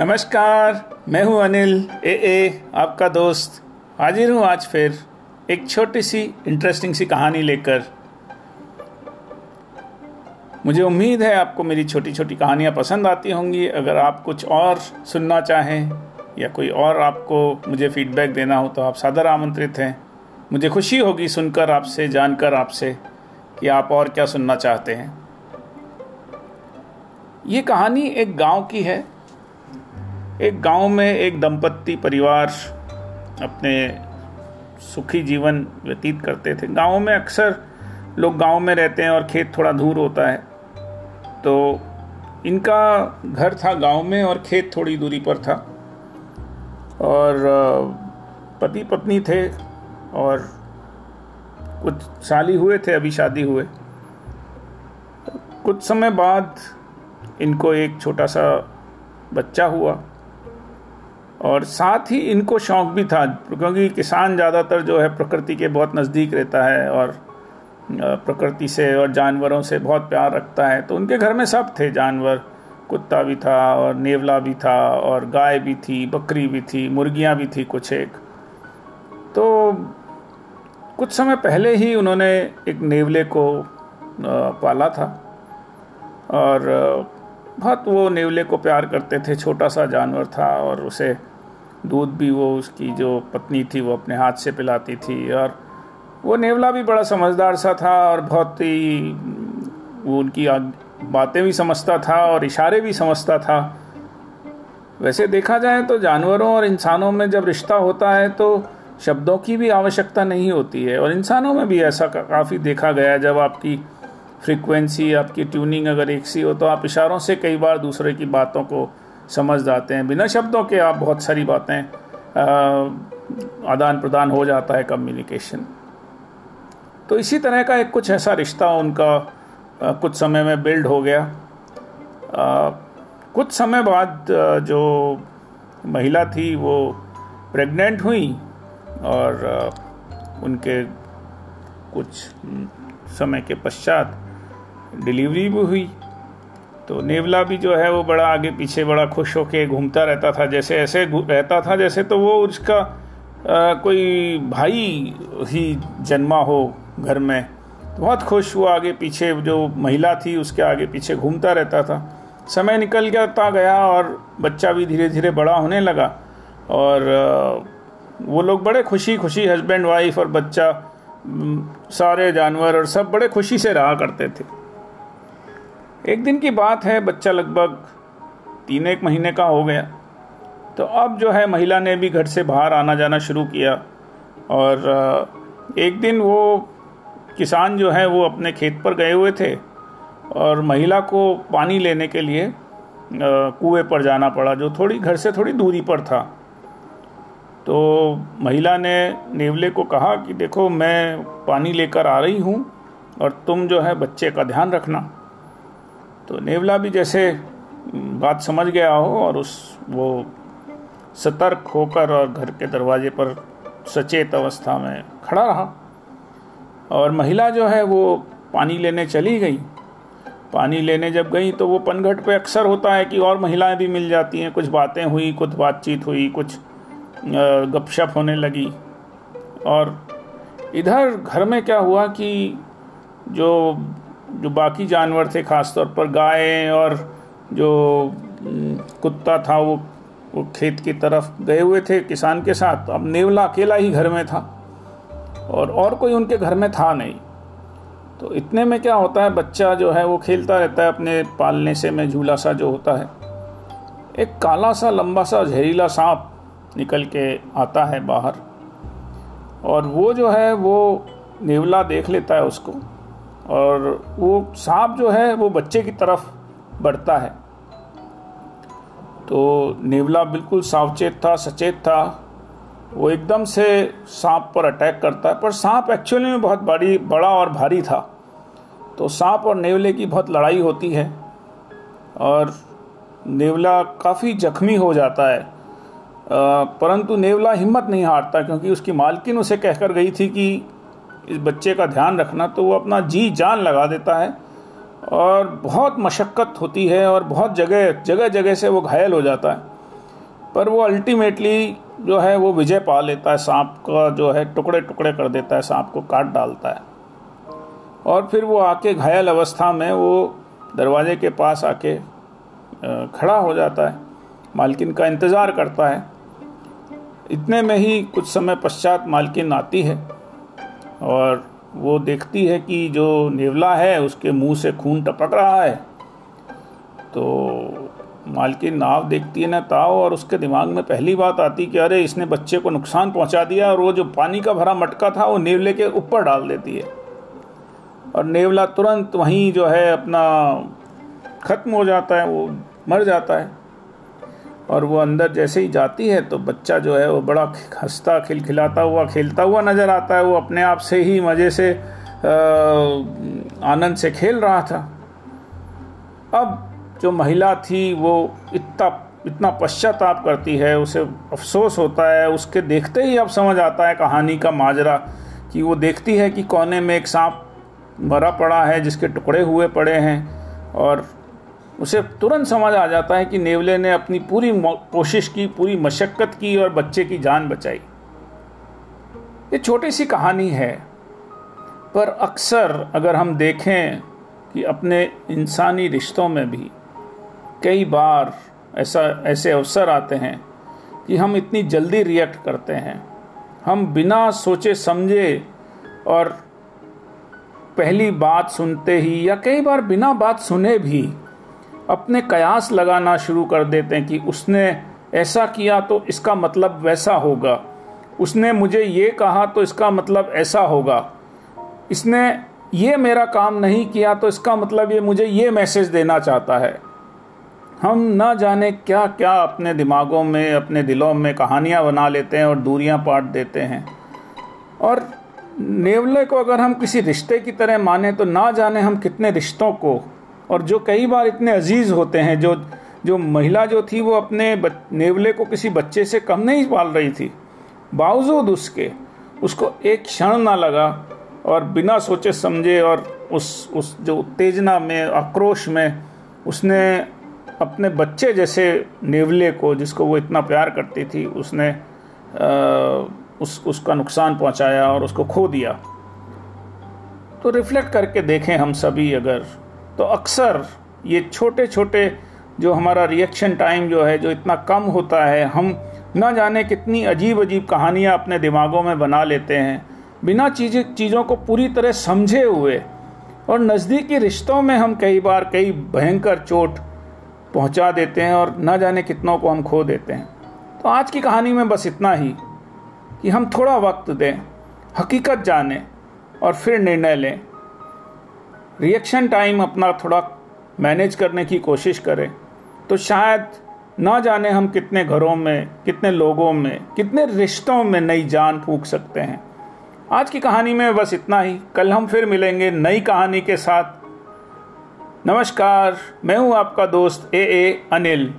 नमस्कार, मैं हूँ अनिल, ए ए, आपका दोस्त। हाजिर हूँ आज फिर एक छोटी सी इंटरेस्टिंग सी कहानी लेकर। मुझे उम्मीद है आपको मेरी छोटी छोटी कहानियाँ पसंद आती होंगी। अगर आप कुछ और सुनना चाहें या कोई और आपको मुझे फीडबैक देना हो तो आप सादर आमंत्रित हैं। मुझे खुशी होगी सुनकर आपसे, जानकर आपसे कि आप और क्या सुनना चाहते हैं। ये कहानी एक गाँव की है। एक गाँव में एक दंपत्ति परिवार अपने सुखी जीवन व्यतीत करते थे। गाँव में अक्सर लोग गाँव में रहते हैं और खेत थोड़ा दूर होता है। तो इनका घर था गाँव में और खेत थोड़ी दूरी पर था। और पति पत्नी थे और कुछ साल हुए थे, अभी शादी हुए। कुछ समय बाद इनको एक छोटा सा बच्चा हुआ। और साथ ही इनको शौक भी था, क्योंकि किसान ज़्यादातर जो है प्रकृति के बहुत नज़दीक रहता है और प्रकृति से और जानवरों से बहुत प्यार रखता है। तो उनके घर में सब थे, जानवर, कुत्ता भी था और नेवला भी था और गाय भी थी, बकरी भी थी, मुर्गियाँ भी थी कुछ एक। तो कुछ समय पहले ही उन्होंने एक नेवले को पाला था और बहुत वो नेवले को प्यार करते थे, छोटा सा जानवर था और उसे दूध भी वो उसकी जो पत्नी थी वो अपने हाथ से पिलाती थी और वो नेवला भी बड़ा समझदार सा था और बहुत ही, वो उनकी बातें भी समझता था और इशारे भी समझता था। वैसे देखा जाए तो जानवरों और इंसानों में जब रिश्ता होता है तो शब्दों की भी आवश्यकता नहीं होती है और इंसानों में भी ऐसा काफ़ी देखा गया है जब आपकी फ्रीक्वेंसी, आपकी ट्यूनिंग अगर एक सी हो तो आप इशारों से कई बार दूसरे की बातों को समझ जाते हैं बिना शब्दों के आप बहुत सारी बातें आदान प्रदान हो जाता है कम्युनिकेशन तो इसी तरह का एक कुछ ऐसा रिश्ता उनका आ, कुछ समय में बिल्ड हो गया. आ, कुछ समय बाद जो महिला थी वो प्रेग्नेंट हुई और उनके कुछ समय के पश्चात डिलीवरी भी हुई. तो नेवला भी जो है वो बड़ा आगे पीछे बड़ा खुश होके घूमता रहता था। जैसे ऐसे रहता था जैसे तो वो उसका आ, कोई भाई ही जन्मा हो घर में तो बहुत खुश हुआ। आगे पीछे जो महिला थी उसके आगे पीछे घूमता रहता था। समय निकल गया ता गया और बच्चा भी धीरे धीरे बड़ा होने लगा और वो लोग बड़े खुशी खुशी हस्बैंड वाइफ और बच्चा सारे जानवर और सब बड़े खुशी से रहा करते थे। एक दिन की बात है, बच्चा लगभग तीन एक महीने का हो गया। तो अब जो है, महिला ने भी घर से बाहर आना जाना शुरू किया और एक दिन वो किसान जो है, वो अपने खेत पर गए हुए थे और महिला को पानी लेने के लिए कुएँ पर जाना पड़ा, जो थोड़ी, घर से थोड़ी दूरी पर था। तो महिला ने नेवले को कहा कि, देखो, मैं पानी लेकर आ रही हूँ और तुम जो है, बच्चे का ध्यान रखना। तो नेवला भी जैसे बात समझ गया हो और उस वो सतर्क होकर और घर के दरवाजे पर सचेत अवस्था में खड़ा रहा। और महिला जो है वो पानी लेने चली गई। पानी लेने जब गई तो वो पनघट पे अक्सर होता है कि और महिलाएँ भी मिल जाती हैं। कुछ बातें हुई, कुछ बातचीत हुई, कुछ गपशप होने लगी। और इधर घर में क्या हुआ कि जो जो बाकी जानवर थे, ख़ासतौर पर गाय और जो कुत्ता था, वो वो खेत की तरफ़ गए हुए थे किसान के साथ। अब नेवला अकेला ही घर में था और और कोई उनके घर में था नहीं। तो इतने में क्या होता है, बच्चा जो है, वो खेलता रहता है अपने पालने से में झूला सा जो होता है। एक काला सा लंबा सा जहरीला सांप निकल के आता है बाहर और वो जो है, वो नेवला देख लेता है उसको। और वो सांप जो है, वो बच्चे की तरफ़ बढ़ता है। तो नेवला बिल्कुल सावचेत था, सचेत था। वो एकदम से सांप पर अटैक करता है, पर सांप एक्चुअली में बहुत बड़ी, बड़ा और भारी था। तो सांप और नेवले की बहुत लड़ाई होती है और नेवला काफ़ी जख्मी हो जाता है। परंतु नेवला हिम्मत नहीं हारता, क्योंकि उसकी मालकिन उसे कहकर गई थी कि इस बच्चे का ध्यान रखना तो वो अपना जी जान लगा देता है और बहुत मशक्क़त होती है और बहुत जगह जगह जगह से वो घायल हो जाता है। पर वो अल्टीमेटली जो है, वो विजय पा लेता है, सांप का जो है टुकड़े टुकड़े कर देता है, सांप को काट डालता है। और फिर वो आके घायल अवस्था में वो दरवाजे के पास आके खड़ा हो जाता है, मालकिन का इंतज़ार करता है। इतने में ही कुछ समय पश्चात मालकिन आती है। और वो देखती है कि जो नेवला है, उसके मुँह से खून टपक रहा है। तो मालकिन नाव देखती है ना ताव, और उसके दिमाग में पहली बात आती कि अरे, इसने बच्चे को नुकसान पहुँचा दिया, और वो जो पानी का भरा मटका था, वो नेवले के ऊपर डाल देती है। और नेवला तुरंत वहीं जो है अपना ख़त्म हो जाता है, वो मर जाता है। और वो अंदर जैसे ही जाती है तो बच्चा जो है वो बड़ा हंसता, खिलखिलाता हुआ, खेलता हुआ नज़र आता है। वो अपने आप से ही मज़े से आनंद से खेल रहा था। अब जो महिला थी वो इतना इतना पश्चाताप करती है, उसे अफसोस होता है। उसके देखते ही अब समझ आता है कहानी का माजरा कि वो देखती है कि कोने में एक सांप मरा पड़ा है जिसके टुकड़े हुए पड़े हैं और उसे तुरंत समझ आ जाता है कि नेवले ने अपनी पूरी कोशिश की, पूरी मशक्क़त की और बच्चे की जान बचाई। ये छोटी सी कहानी है, पर अक्सर अगर हम देखें कि अपने इंसानी रिश्तों में भी कई बार ऐसा, ऐसे अवसर आते हैं कि हम इतनी जल्दी रिएक्ट करते हैं। हम बिना सोचे समझे और पहली बात सुनते ही या कई बार बिना बात सुने भी अपने कयास लगाना शुरू कर देते हैं कि उसने ऐसा किया तो इसका मतलब वैसा होगा। उसने मुझे ये कहा तो इसका मतलब ऐसा होगा। इसने ये मेरा काम नहीं किया तो इसका मतलब ये मुझे ये मैसेज देना चाहता है। हम ना जाने क्या क्या अपने दिमागों में, अपने दिलों में कहानियाँ बना लेते हैं और दूरियाँ पाट देते हैं। और नेवले को अगर हम किसी रिश्ते की तरह माने तो ना जाने हम कितने रिश्तों को और जो कई बार इतने अज़ीज़ होते हैं जो जो महिला जो थी वो अपने नेवले को किसी बच्चे से कम नहीं पाल रही थी। बावजूद उसके उसको एक क्षण ना लगा और बिना सोचे समझे और उस उस जो उत्तेजना में आक्रोश में उसने अपने बच्चे जैसे नेवले को जिसको वो इतना प्यार करती थी उसने आ, उस उसका नुकसान पहुँचाया और उसको खो दिया। तो रिफ्लेक्ट करके देखें हम सभी अगर तो अक्सर ये छोटे छोटे जो हमारा रिएक्शन टाइम जो है, जो इतना कम होता है, हम ना जाने कितनी अजीब अजीब कहानियाँ अपने दिमागों में बना लेते हैं, बिना चीज़, चीज़ों को पूरी तरह समझे हुए, और नज़दीकी रिश्तों में हम कई बार कई भयंकर चोट पहुँचा देते हैं और ना जाने कितनों को हम खो देते हैं। तो आज की कहानी में बस इतना ही, कि हम थोड़ा वक्त दें, हकीकत जानें और फिर निर्णय लें। रिएक्शन टाइम अपना थोड़ा मैनेज करने की कोशिश करें। तो शायद ना जाने हम कितने घरों में, कितने लोगों में, कितने रिश्तों में नई जान फूक सकते हैं। आज की कहानी में बस इतना ही। कल हम फिर मिलेंगे नई कहानी के साथ। नमस्कार, मैं हूँ आपका दोस्त ए ए अनिल।